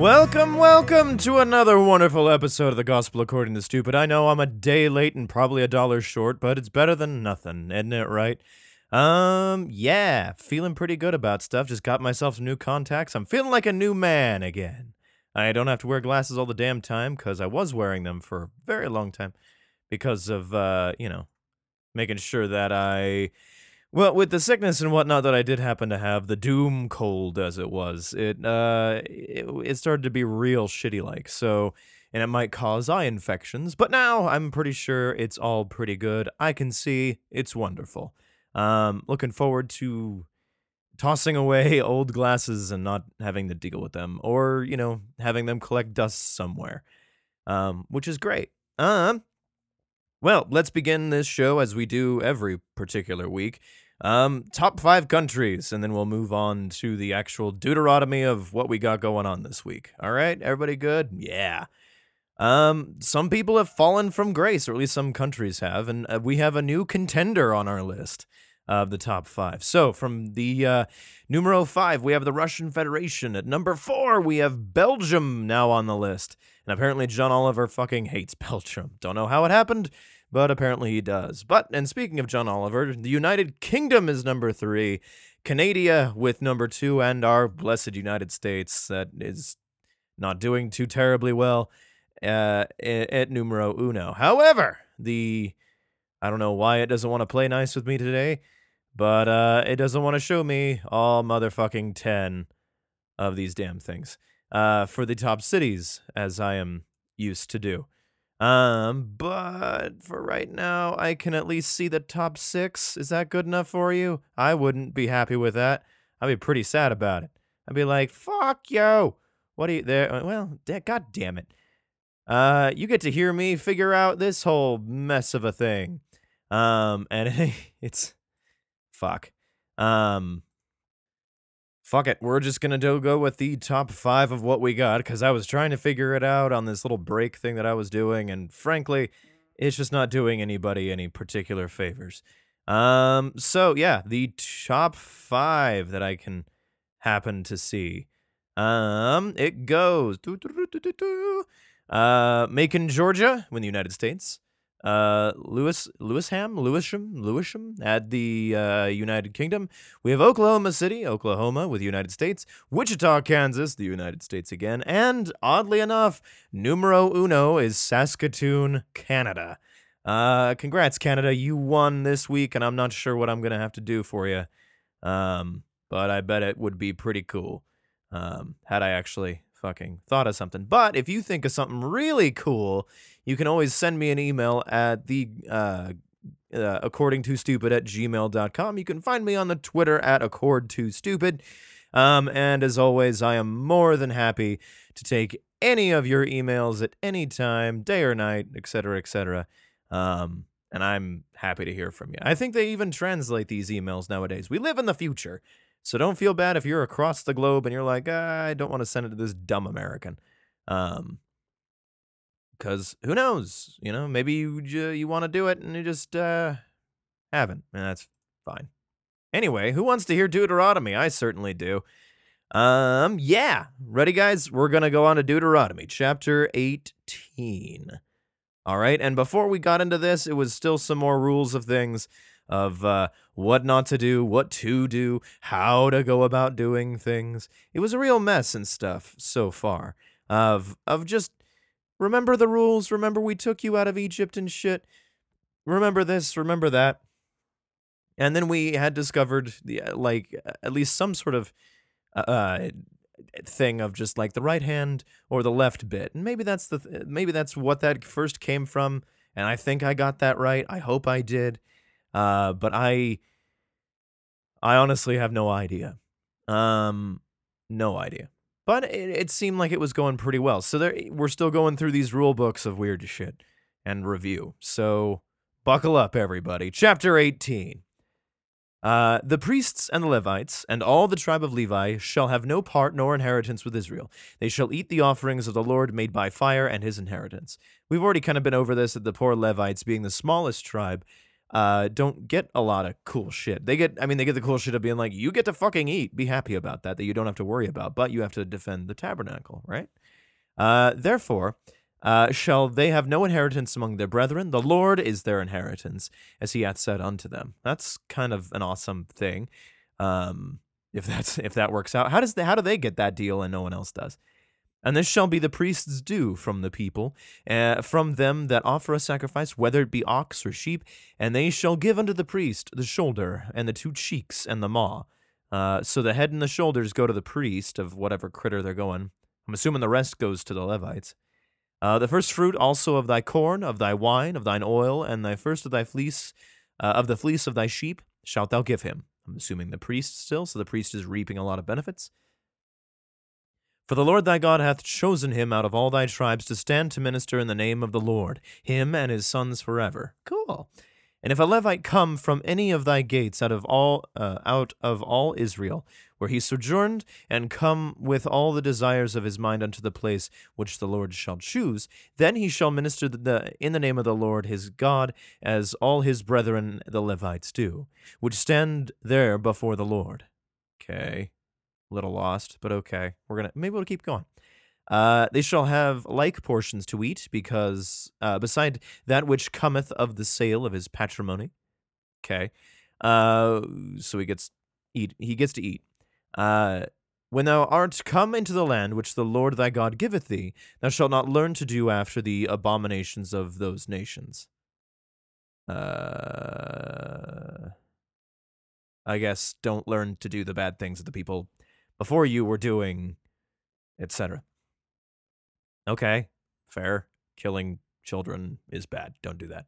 Welcome, welcome to another wonderful episode of the Gospel According to Stupid. I know I'm a day late and probably a dollar short, but it's better than nothing, isn't it, right? Um, yeah, feeling pretty good about stuff. Just got myself some new contacts. I'm feeling like a new man again. I don't have to wear glasses all the damn time because I was wearing them for a very long time because of, uh, you know, making sure that I well, with the sickness and whatnot that I did happen to have, the doom cold as it was, it uh, it, it started to be real shitty like. So, and it might cause eye infections. But now I'm pretty sure it's all pretty good. I can see it's wonderful. Um, looking forward to tossing away old glasses and not having to deal with them, or you know, having them collect dust somewhere, um, which is great. Um, well, let's begin this show as we do every particular week. Um, top five countries, and then we'll move on to the actual Deuteronomy of what we got going on this week. All right, everybody good? Yeah. Um, some people have fallen from grace, or at least some countries have, and uh, we have a new contender on our list of the top five. So from the uh, numero five, we have the Russian Federation. At number four, we have Belgium now on the list. And apparently, John Oliver fucking hates Belgium. Don't know how it happened, but apparently he does. But, and speaking of John Oliver, the United Kingdom is number three, Canada with number two, and our blessed United States that is not doing too terribly well uh, at numero uno. However, the I don't know why it doesn't want to play nice with me today, but uh, it doesn't want to show me all motherfucking 10 of these damn things uh, for the top cities, as I am used to do. Um, but for right now, I can at least see the top six. Is that good enough for you? I wouldn't be happy with that. I'd be pretty sad about it. I'd be like, fuck you. What are you there? Uh, well, god damn it. Uh, you get to hear me figure out this whole mess of a thing. Um, and it's fuck. Um, fuck it. We're just gonna do, go with the top five of what we got because I was trying to figure it out on this little break thing that I was doing, and frankly, it's just not doing anybody any particular favors. Um, so yeah, the top five that I can happen to see. Um, it goes. Uh, Macon, Georgia, in the United States uh, Lewis, Lewisham, Lewisham, Lewisham at the uh, United Kingdom. We have Oklahoma City, Oklahoma, with the United States. Wichita, Kansas, the United States again. And oddly enough, numero uno is Saskatoon, Canada. Uh, congrats, Canada. You won this week, and I'm not sure what I'm gonna have to do for you. Um, but I bet it would be pretty cool. Um, had I actually fucking thought of something. But if you think of something really cool, you can always send me an email at the uh, uh, according to stupid at gmail.com. You can find me on the Twitter at accord to stupid. Um, and as always, I am more than happy to take any of your emails at any time, day or night, etc., etc. Um, and I'm happy to hear from you. I think they even translate these emails nowadays. We live in the future. So don't feel bad if you're across the globe and you're like, I don't want to send it to this dumb American. Um, because who knows? You know, maybe you you want to do it and you just uh, haven't, and that's fine. Anyway, who wants to hear Deuteronomy? I certainly do. Um, yeah, ready, guys? We're gonna go on to Deuteronomy chapter eighteen. All right, and before we got into this, it was still some more rules of things of uh, what not to do, what to do, how to go about doing things. It was a real mess and stuff so far of of just remember the rules, remember we took you out of Egypt and shit. Remember this, remember that. And then we had discovered the uh, like at least some sort of uh, uh, thing of just like the right hand or the left bit. And maybe that's the th- maybe that's what that first came from and I think I got that right. I hope I did. Uh, but I, I honestly have no idea. Um, no idea. But it, it seemed like it was going pretty well. So there, we're still going through these rule books of weird shit and review. So buckle up, everybody. Chapter 18. Uh, the priests and the Levites and all the tribe of Levi shall have no part nor inheritance with Israel. They shall eat the offerings of the Lord made by fire and his inheritance. We've already kind of been over this at the poor Levites being the smallest tribe uh, don't get a lot of cool shit. They get, I mean, they get the cool shit of being like, you get to fucking eat. Be happy about that, that you don't have to worry about, but you have to defend the tabernacle, right? Uh, therefore, uh, shall they have no inheritance among their brethren? The Lord is their inheritance, as he hath said unto them. That's kind of an awesome thing. Um, if that's if that works out, how does the, how do they get that deal and no one else does? And this shall be the priest's due from the people, uh, from them that offer a sacrifice, whether it be ox or sheep, and they shall give unto the priest the shoulder, and the two cheeks, and the maw. Uh, so the head and the shoulders go to the priest of whatever critter they're going. I'm assuming the rest goes to the Levites. Uh, the first fruit also of thy corn, of thy wine, of thine oil, and thy first of thy fleece, uh, of the fleece of thy sheep, shalt thou give him. I'm assuming the priest still, so the priest is reaping a lot of benefits. For the Lord thy God hath chosen him out of all thy tribes to stand to minister in the name of the Lord, him and his sons forever. Cool. And if a Levite come from any of thy gates out of all uh, out of all Israel, where he sojourned, and come with all the desires of his mind unto the place which the Lord shall choose, then he shall minister the, in the name of the Lord his God, as all his brethren the Levites do, which stand there before the Lord. Okay little lost, but okay. We're gonna maybe we'll keep going. Uh, they shall have like portions to eat, because uh, beside that which cometh of the sale of his patrimony. Okay, uh, so he gets eat. He gets to eat. Uh, when thou art come into the land which the Lord thy God giveth thee, thou shalt not learn to do after the abominations of those nations. Uh, I guess don't learn to do the bad things of the people before you were doing, etc. Okay, fair. Killing children is bad. Don't do that.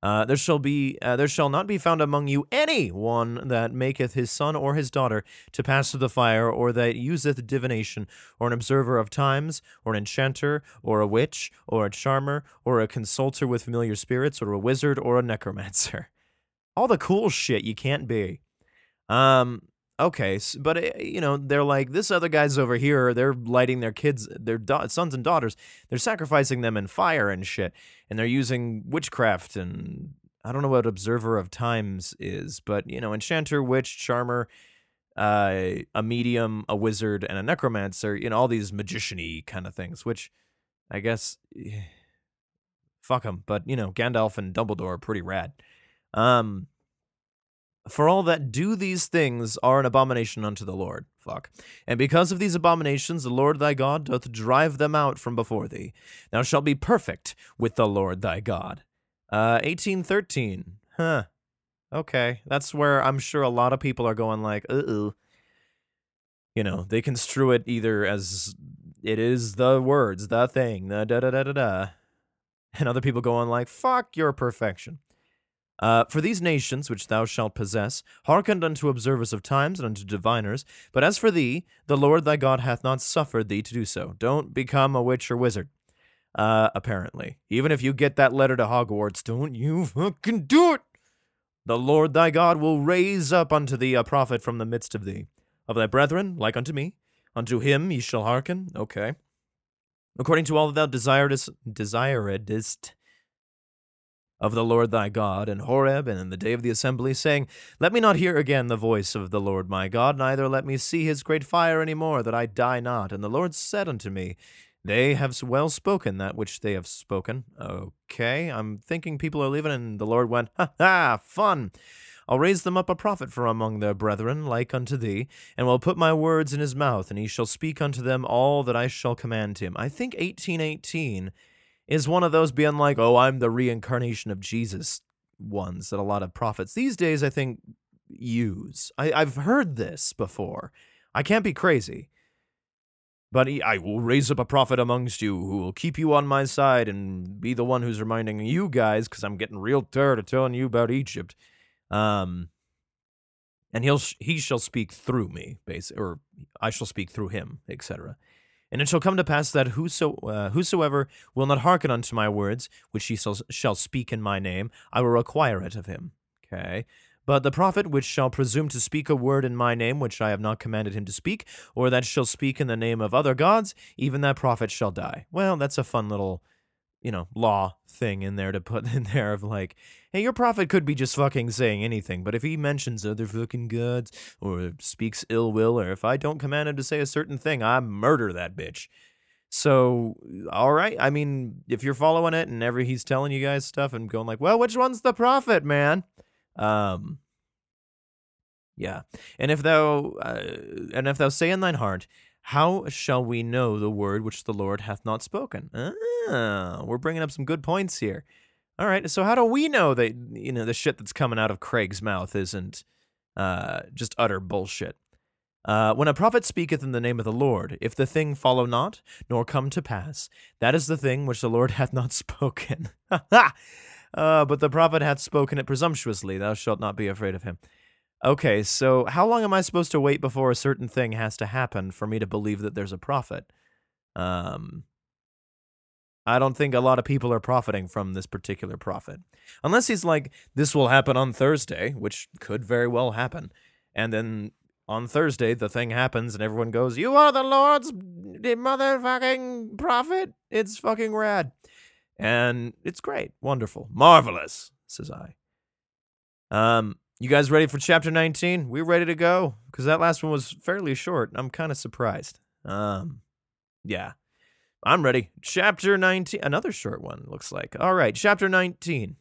Uh, there shall be uh, there shall not be found among you any one that maketh his son or his daughter to pass through the fire, or that useth divination, or an observer of times, or an enchanter, or a witch, or a charmer, or a consulter with familiar spirits, or a wizard, or a necromancer. All the cool shit you can't be. Um, Okay, but uh, you know they're like this other guy's over here. They're lighting their kids, their da- sons and daughters. They're sacrificing them in fire and shit, and they're using witchcraft and I don't know what observer of times is, but you know enchanter, witch, charmer, uh, a medium, a wizard, and a necromancer. You know all these magician-y kind of things, which I guess fuck them. But you know Gandalf and Dumbledore are pretty rad. Um, for all that do these things are an abomination unto the Lord. Fuck. And because of these abominations, the Lord thy God doth drive them out from before thee. Thou shalt be perfect with the Lord thy God. Uh, 1813. Huh. Okay. That's where I'm sure a lot of people are going like, uh You know, they construe it either as it is the words, the thing, the da da da da da. And other people going like, fuck your perfection. Uh, for these nations which thou shalt possess hearkened unto observers of times and unto diviners. But as for thee, the Lord thy God hath not suffered thee to do so. Don't become a witch or wizard. Uh, apparently. Even if you get that letter to Hogwarts, don't you fucking do it! The Lord thy God will raise up unto thee a prophet from the midst of thee, of thy brethren, like unto me. Unto him ye shall hearken. Okay. According to all that thou desiredest, desiredest of the Lord thy God in Horeb and in the day of the assembly, saying, Let me not hear again the voice of the Lord my God, neither let me see his great fire any more, that I die not. And the Lord said unto me, They have well spoken that which they have spoken. Okay, I'm thinking people are leaving, and the Lord went, Ha ha, fun! I'll raise them up a prophet from among their brethren, like unto thee, and will put my words in his mouth, and he shall speak unto them all that I shall command him. I think 1818 is one of those being like, oh, I'm the reincarnation of Jesus ones that a lot of prophets these days, I think, use. I, I've heard this before. I can't be crazy. But I will raise up a prophet amongst you who will keep you on my side and be the one who's reminding you guys, because I'm getting real tired of telling you about Egypt. Um, and he'll he shall speak through me, basically, or I shall speak through him, etc. And it shall come to pass that whoso, uh, whosoever will not hearken unto my words, which he shall, shall speak in my name, I will require it of him. Okay. But the prophet which shall presume to speak a word in my name which I have not commanded him to speak, or that shall speak in the name of other gods, even that prophet shall die. Well, that's a fun little you know, law thing in there to put in there of like, hey, your prophet could be just fucking saying anything, but if he mentions other fucking gods or speaks ill will, or if I don't command him to say a certain thing, I murder that bitch. So, all right. I mean, if you're following it and every he's telling you guys stuff and going like, well, which one's the prophet, man? Um, yeah. And if thou, uh, and if thou say in thine heart, how shall we know the word which the Lord hath not spoken? Ah, we're bringing up some good points here. All right, so how do we know that you know the shit that's coming out of Craig's mouth isn't uh, just utter bullshit? Uh, when a prophet speaketh in the name of the Lord, if the thing follow not, nor come to pass, that is the thing which the Lord hath not spoken. uh, but the prophet hath spoken it presumptuously, thou shalt not be afraid of him. Okay, so how long am I supposed to wait before a certain thing has to happen for me to believe that there's a prophet? Um, I don't think a lot of people are profiting from this particular prophet. Unless he's like, this will happen on Thursday, which could very well happen. And then on Thursday, the thing happens and everyone goes, You are the Lord's motherfucking prophet. It's fucking rad. And it's great. Wonderful. Marvelous, says I. Um, you guys ready for chapter 19? We ready to go? Because that last one was fairly short. I'm kind of surprised. Um, yeah. I'm ready. Chapter 19. Another short one, looks like. All right. Chapter 19.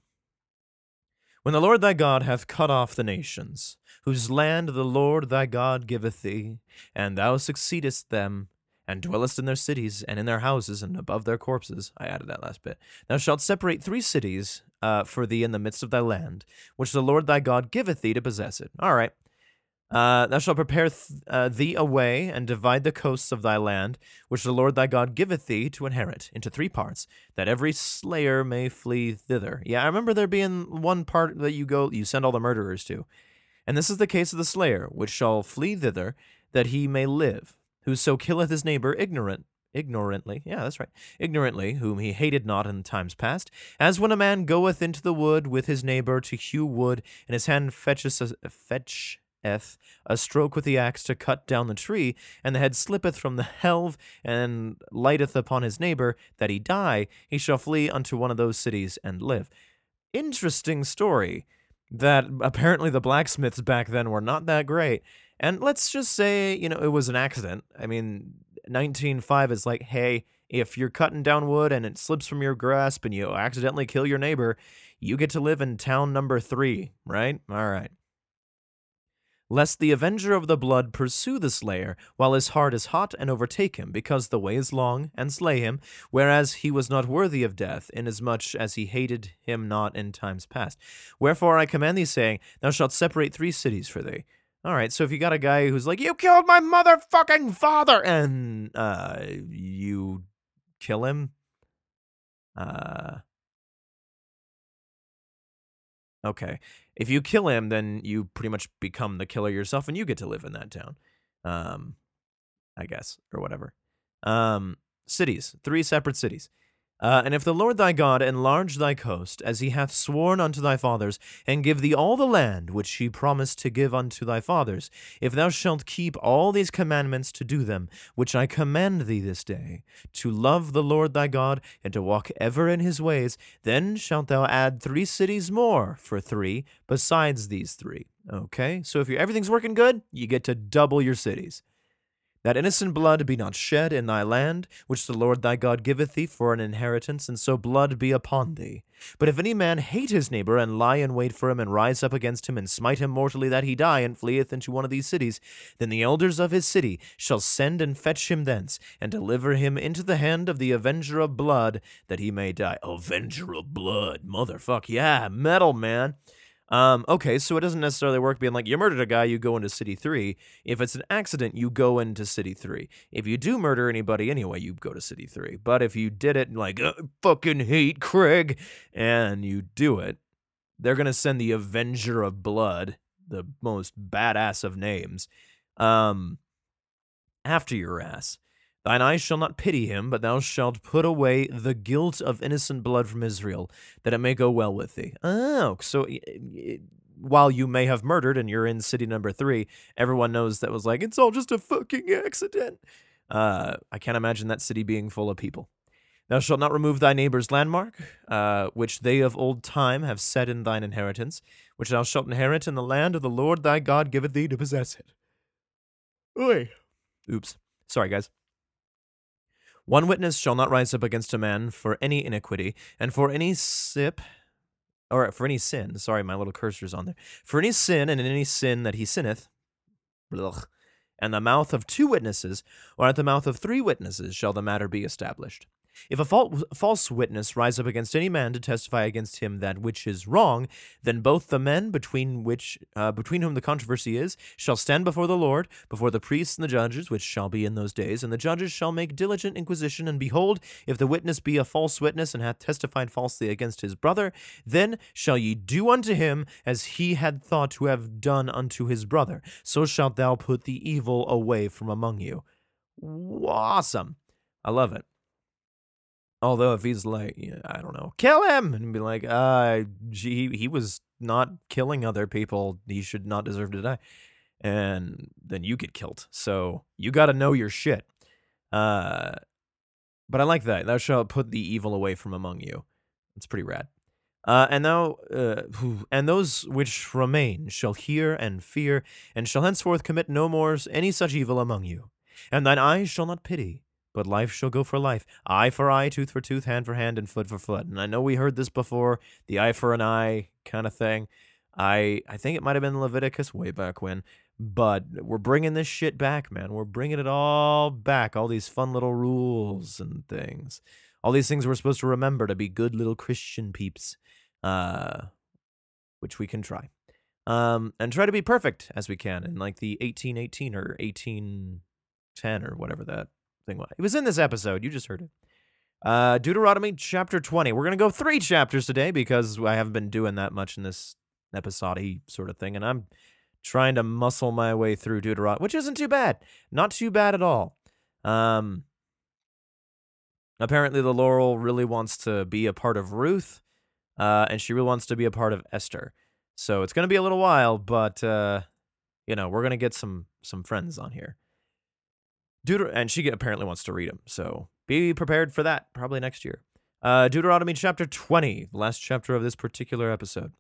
When the Lord thy God hath cut off the nations, whose land the Lord thy God giveth thee, and thou succeedest them, and dwellest in their cities and in their houses and above their corpses. I added that last bit. Thou shalt separate three cities uh, for thee in the midst of thy land, which the Lord thy God giveth thee to possess it. All right. Uh, thou shalt prepare th- uh, thee a way and divide the coasts of thy land, which the Lord thy God giveth thee to inherit, into three parts, that every slayer may flee thither. Yeah, I remember there being one part that you go, you send all the murderers to. And this is the case of the slayer, which shall flee thither, that he may live. Whoso killeth his neighbor ignorant ignorantly, yeah, that's right, ignorantly, whom he hated not in times past, as when a man goeth into the wood with his neighbor to hew wood, and his hand fetcheth a, a stroke with the axe to cut down the tree, and the head slippeth from the helve, and lighteth upon his neighbor, that he die, he shall flee unto one of those cities and live. Interesting story. That apparently the blacksmiths back then were not that great. And let's just say, you know, it was an accident. I mean, 19.5 is like, hey, if you're cutting down wood and it slips from your grasp and you accidentally kill your neighbor, you get to live in town number three, right? All right. Lest the avenger of the blood pursue the slayer, while his heart is hot, and overtake him, because the way is long, and slay him, whereas he was not worthy of death, inasmuch as he hated him not in times past. Wherefore I command thee, saying, Thou shalt separate three cities for thee. All right, so if you got a guy who's like, "You killed my motherfucking father," and uh, you kill him, uh, okay. If you kill him, then you pretty much become the killer yourself, and you get to live in that town. Um, I guess or whatever. Um, cities, three separate cities. Uh, and if the Lord thy God enlarge thy coast, as he hath sworn unto thy fathers, and give thee all the land which he promised to give unto thy fathers, if thou shalt keep all these commandments to do them, which I command thee this day, to love the Lord thy God, and to walk ever in his ways, then shalt thou add three cities more for three, besides these three. Okay, so if everything's working good, you get to double your cities that innocent blood be not shed in thy land, which the Lord thy God giveth thee for an inheritance, and so blood be upon thee. But if any man hate his neighbor, and lie in wait for him, and rise up against him, and smite him mortally that he die, and fleeth into one of these cities, then the elders of his city shall send and fetch him thence, and deliver him into the hand of the avenger of blood, that he may die. Avenger of blood, motherfuck, yeah, metal, man. Um, okay, so it doesn't necessarily work being like you murdered a guy, you go into city three. If it's an accident, you go into city three. If you do murder anybody anyway, you go to city three. But if you did it like uh, fucking hate Craig and you do it, they're gonna send the Avenger of Blood, the most badass of names, um, after your ass. Thine eyes shall not pity him, but thou shalt put away the guilt of innocent blood from Israel, that it may go well with thee. Oh, so while you may have murdered and you're in city number three, everyone knows that was like, it's all just a fucking accident. Uh, I can't imagine that city being full of people. Thou shalt not remove thy neighbor's landmark, uh, which they of old time have set in thine inheritance, which thou shalt inherit in the land of the Lord thy God giveth thee to possess it. Oy. Oops. Sorry, guys. One witness shall not rise up against a man for any iniquity, and for any sip, or for any sin. Sorry, my little cursor's on there. For any sin, and in any sin that he sinneth, blech, and the mouth of two witnesses, or at the mouth of three witnesses, shall the matter be established. If a false witness rise up against any man to testify against him that which is wrong, then both the men between which uh, between whom the controversy is shall stand before the Lord, before the priests and the judges, which shall be in those days, and the judges shall make diligent inquisition. And behold, if the witness be a false witness and hath testified falsely against his brother, then shall ye do unto him as he had thought to have done unto his brother. So shalt thou put the evil away from among you. Awesome. I love it. Although if he's like, I don't know, kill him, and be like, uh, he he was not killing other people. He should not deserve to die, and then you get killed. So you got to know your shit. Uh, but I like that. Thou shalt put the evil away from among you. It's pretty rad. Uh, and thou, uh, and those which remain shall hear and fear, and shall henceforth commit no more any such evil among you. And thine eyes shall not pity, but life shall go for life, eye for eye, tooth for tooth, hand for hand, and foot for foot. And I know we heard this before, the eye for an eye kind of thing. I I think it might have been Leviticus way back when, but we're bringing this shit back, man. We're bringing it all back. All these fun little rules and things. All these things we're supposed to remember to be good little Christian peeps, uh, which we can try. Um, and try to be perfect as we can in like the 1818 or 1810 or whatever that thing was. It was in this episode. You just heard it. Uh, Deuteronomy chapter 20. We're going to go three chapters today because I haven't been doing that much in this episode sort of thing. And I'm trying to muscle my way through Deuteronomy, which isn't too bad. Not too bad at all. Um, apparently, the Laurel really wants to be a part of Ruth, uh, and she really wants to be a part of Esther. So it's going to be a little while, but, uh, you know, we're going to get some some friends on here. Deuter- and she apparently wants to read them. So be prepared for that probably next year. Uh, Deuteronomy chapter 20, the last chapter of this particular episode.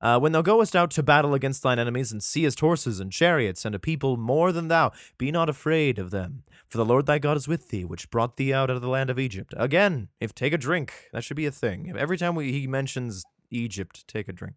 Uh, when thou goest out to battle against thine enemies, and seest horses and chariots, and a people more than thou, be not afraid of them. For the Lord thy God is with thee, which brought thee out of the land of Egypt. Again, if take a drink, that should be a thing. Every time we, he mentions Egypt, take a drink.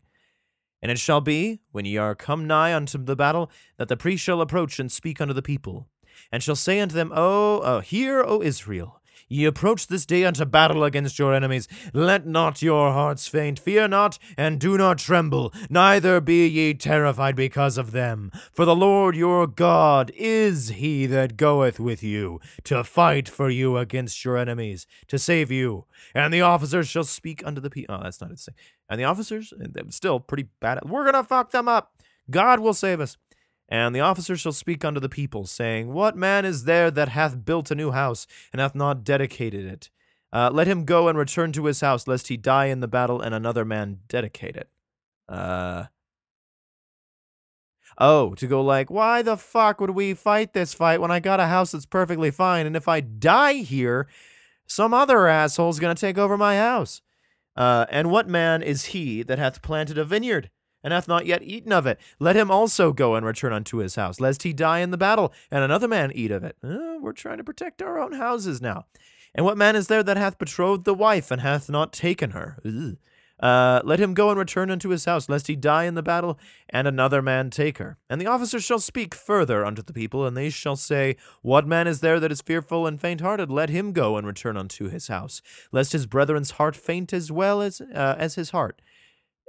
And it shall be, when ye are come nigh unto the battle, that the priest shall approach and speak unto the people and shall say unto them, O, uh, hear, O Israel, ye approach this day unto battle against your enemies. Let not your hearts faint, fear not, and do not tremble, neither be ye terrified because of them. For the Lord your God is he that goeth with you, to fight for you against your enemies, to save you. And the officers shall speak unto the people. Oh, that's not it. And the officers, still pretty bad. We're going to fuck them up. God will save us. And the officer shall speak unto the people, saying, What man is there that hath built a new house, and hath not dedicated it? Uh, let him go and return to his house, lest he die in the battle, and another man dedicate it. Uh. Oh, to go like, why the fuck would we fight this fight when I got a house that's perfectly fine, and if I die here, some other asshole's gonna take over my house? Uh, and what man is he that hath planted a vineyard? And hath not yet eaten of it. Let him also go and return unto his house, lest he die in the battle, and another man eat of it. Uh, we're trying to protect our own houses now. And what man is there that hath betrothed the wife, and hath not taken her? Uh, let him go and return unto his house, lest he die in the battle, and another man take her. And the officers shall speak further unto the people, and they shall say, What man is there that is fearful and faint hearted? Let him go and return unto his house, lest his brethren's heart faint as well as, uh, as his heart.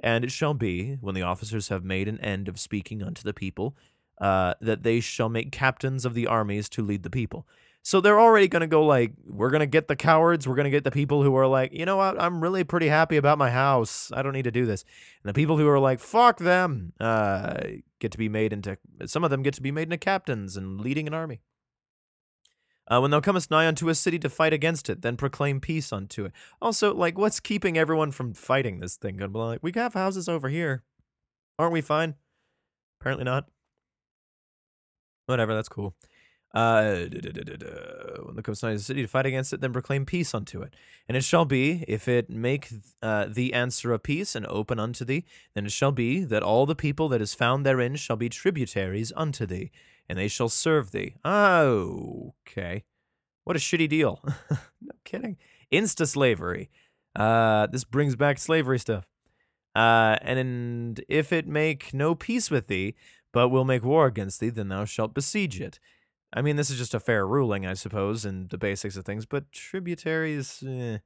And it shall be, when the officers have made an end of speaking unto the people, uh, that they shall make captains of the armies to lead the people. So they're already going to go like, we're going to get the cowards. We're going to get the people who are like, you know what? I'm really pretty happy about my house. I don't need to do this. And the people who are like, fuck them, uh, get to be made into, some of them get to be made into captains and leading an army. Uh, when thou comest nigh unto a city to fight against it, then proclaim peace unto it. Also, like, what's keeping everyone from fighting this thing? Be like, we have houses over here. Aren't we fine? Apparently not. Whatever, that's cool. Uh, when the comes nigh the city to fight against it, then proclaim peace unto it. And it shall be, if it make uh, thee answer a peace and open unto thee, then it shall be that all the people that is found therein shall be tributaries unto thee, and they shall serve thee. Oh, okay. What a shitty deal. no kidding. Insta slavery. Uh, this brings back slavery stuff. Uh, and if it make no peace with thee, but will make war against thee, then thou shalt besiege it. I mean, this is just a fair ruling, I suppose, in the basics of things, but tributaries. Eh.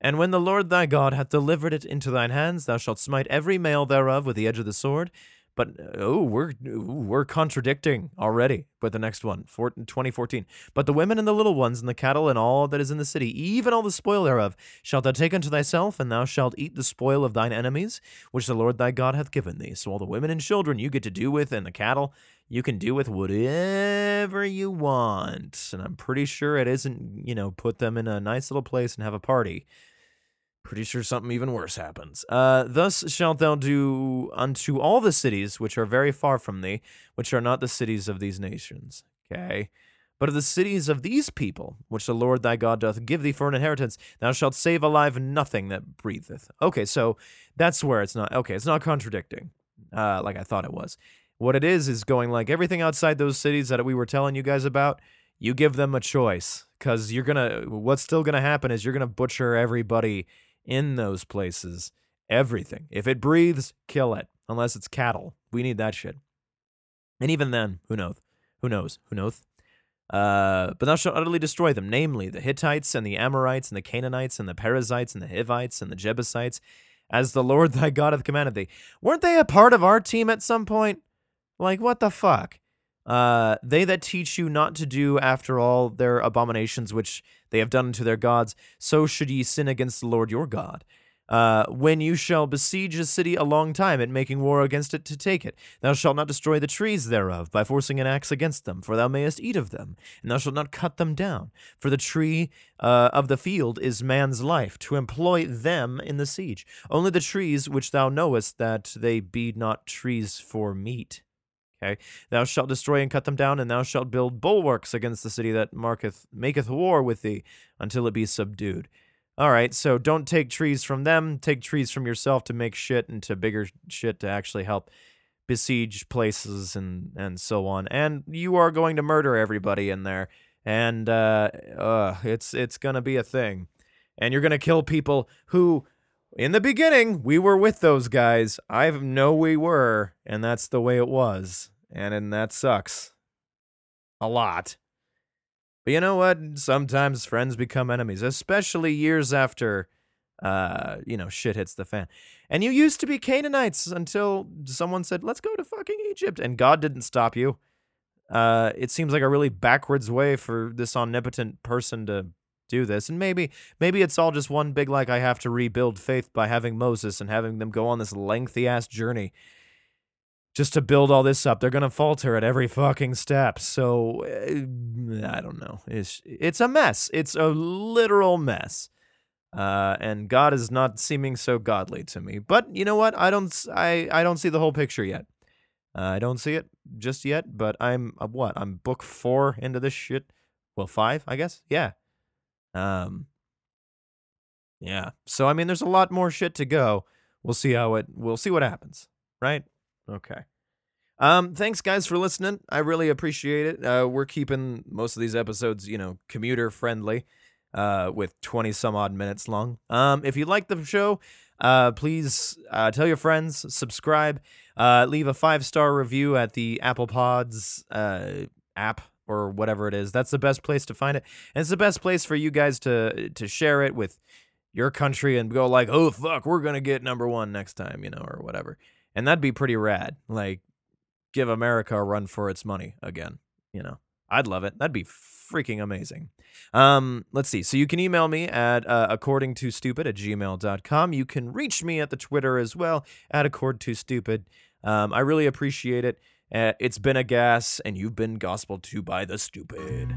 And when the Lord thy God hath delivered it into thine hands, thou shalt smite every male thereof with the edge of the sword, but oh, we're we're contradicting already with the next one, 2014. But the women and the little ones and the cattle and all that is in the city, even all the spoil thereof, shalt thou take unto thyself, and thou shalt eat the spoil of thine enemies, which the Lord thy God hath given thee. So all the women and children you get to do with, and the cattle you can do with whatever you want. And I'm pretty sure it isn't, you know, put them in a nice little place and have a party. Pretty sure something even worse happens. Uh, Thus shalt thou do unto all the cities which are very far from thee, which are not the cities of these nations. Okay. But of the cities of these people, which the Lord thy God doth give thee for an inheritance, thou shalt save alive nothing that breatheth. Okay, so that's where it's not. Okay, it's not contradicting, uh, like I thought it was. What it is is going like everything outside those cities that we were telling you guys about. You give them a choice because you're gonna. What's still gonna happen is you're gonna butcher everybody in those places. Everything. If it breathes, kill it. Unless it's cattle. We need that shit. And even then, who knows? Who knows? Who knows? Uh, but thou shalt utterly destroy them, namely the Hittites and the Amorites and the Canaanites and the Perizzites and the Hivites and the Jebusites, as the Lord thy God hath commanded thee. Weren't they a part of our team at some point? Like, what the fuck? Uh, they that teach you not to do after all their abominations which they have done unto their gods, so should ye sin against the Lord your God. Uh, when you shall besiege a city a long time at making war against it to take it, thou shalt not destroy the trees thereof by forcing an axe against them, for thou mayest eat of them, and thou shalt not cut them down. For the tree uh, of the field is man's life, to employ them in the siege. Only the trees which thou knowest that they be not trees for meat. Okay. Thou shalt destroy and cut them down, and thou shalt build bulwarks against the city that marketh maketh war with thee until it be subdued. All right, so don't take trees from them. Take trees from yourself to make shit into bigger shit to actually help besiege places and and so on. And you are going to murder everybody in there, and uh, uh it's it's gonna be a thing. And you're gonna kill people who in the beginning, we were with those guys. I know we were, and that's the way it was. And, and that sucks. A lot. But you know what? Sometimes friends become enemies, especially years after, uh, you know, shit hits the fan. And you used to be Canaanites until someone said, let's go to fucking Egypt. And God didn't stop you. Uh, it seems like a really backwards way for this omnipotent person to do this. And maybe maybe it's all just one big like I have to rebuild faith by having Moses and having them go on this lengthy ass journey just to build all this up. They're going to falter at every fucking step. So uh, I don't know. It's it's a mess. It's a literal mess. Uh, and God is not seeming so godly to me. But you know what? I don't I I don't see the whole picture yet. Uh, I don't see it just yet, but I'm uh, what? I'm book 4 into this shit. Well, 5, I guess. Yeah. Um, yeah. So I mean, there's a lot more shit to go. We'll see how it. We'll see what happens. Right. Okay. Um, thanks guys for listening. I really appreciate it. Uh, we're keeping most of these episodes, you know, commuter friendly, uh, with 20 some odd minutes long. Um, if you like the show, uh, please, uh, tell your friends, subscribe, uh, leave a five star review at the Apple Pods, uh, app or whatever it is. That's the best place to find it. And it's the best place for you guys to to share it with your country and go like, "Oh fuck, we're going to get number 1 next time," you know, or whatever. And that'd be pretty rad. Like give America a run for its money again, you know. I'd love it. That'd be freaking amazing. Um, let's see. So you can email me at uh, according to stupid at gmail.com. You can reach me at the Twitter as well at accord to stupid. Um, I really appreciate it. Uh, it's been a gas, and you've been gospel to by the stupid.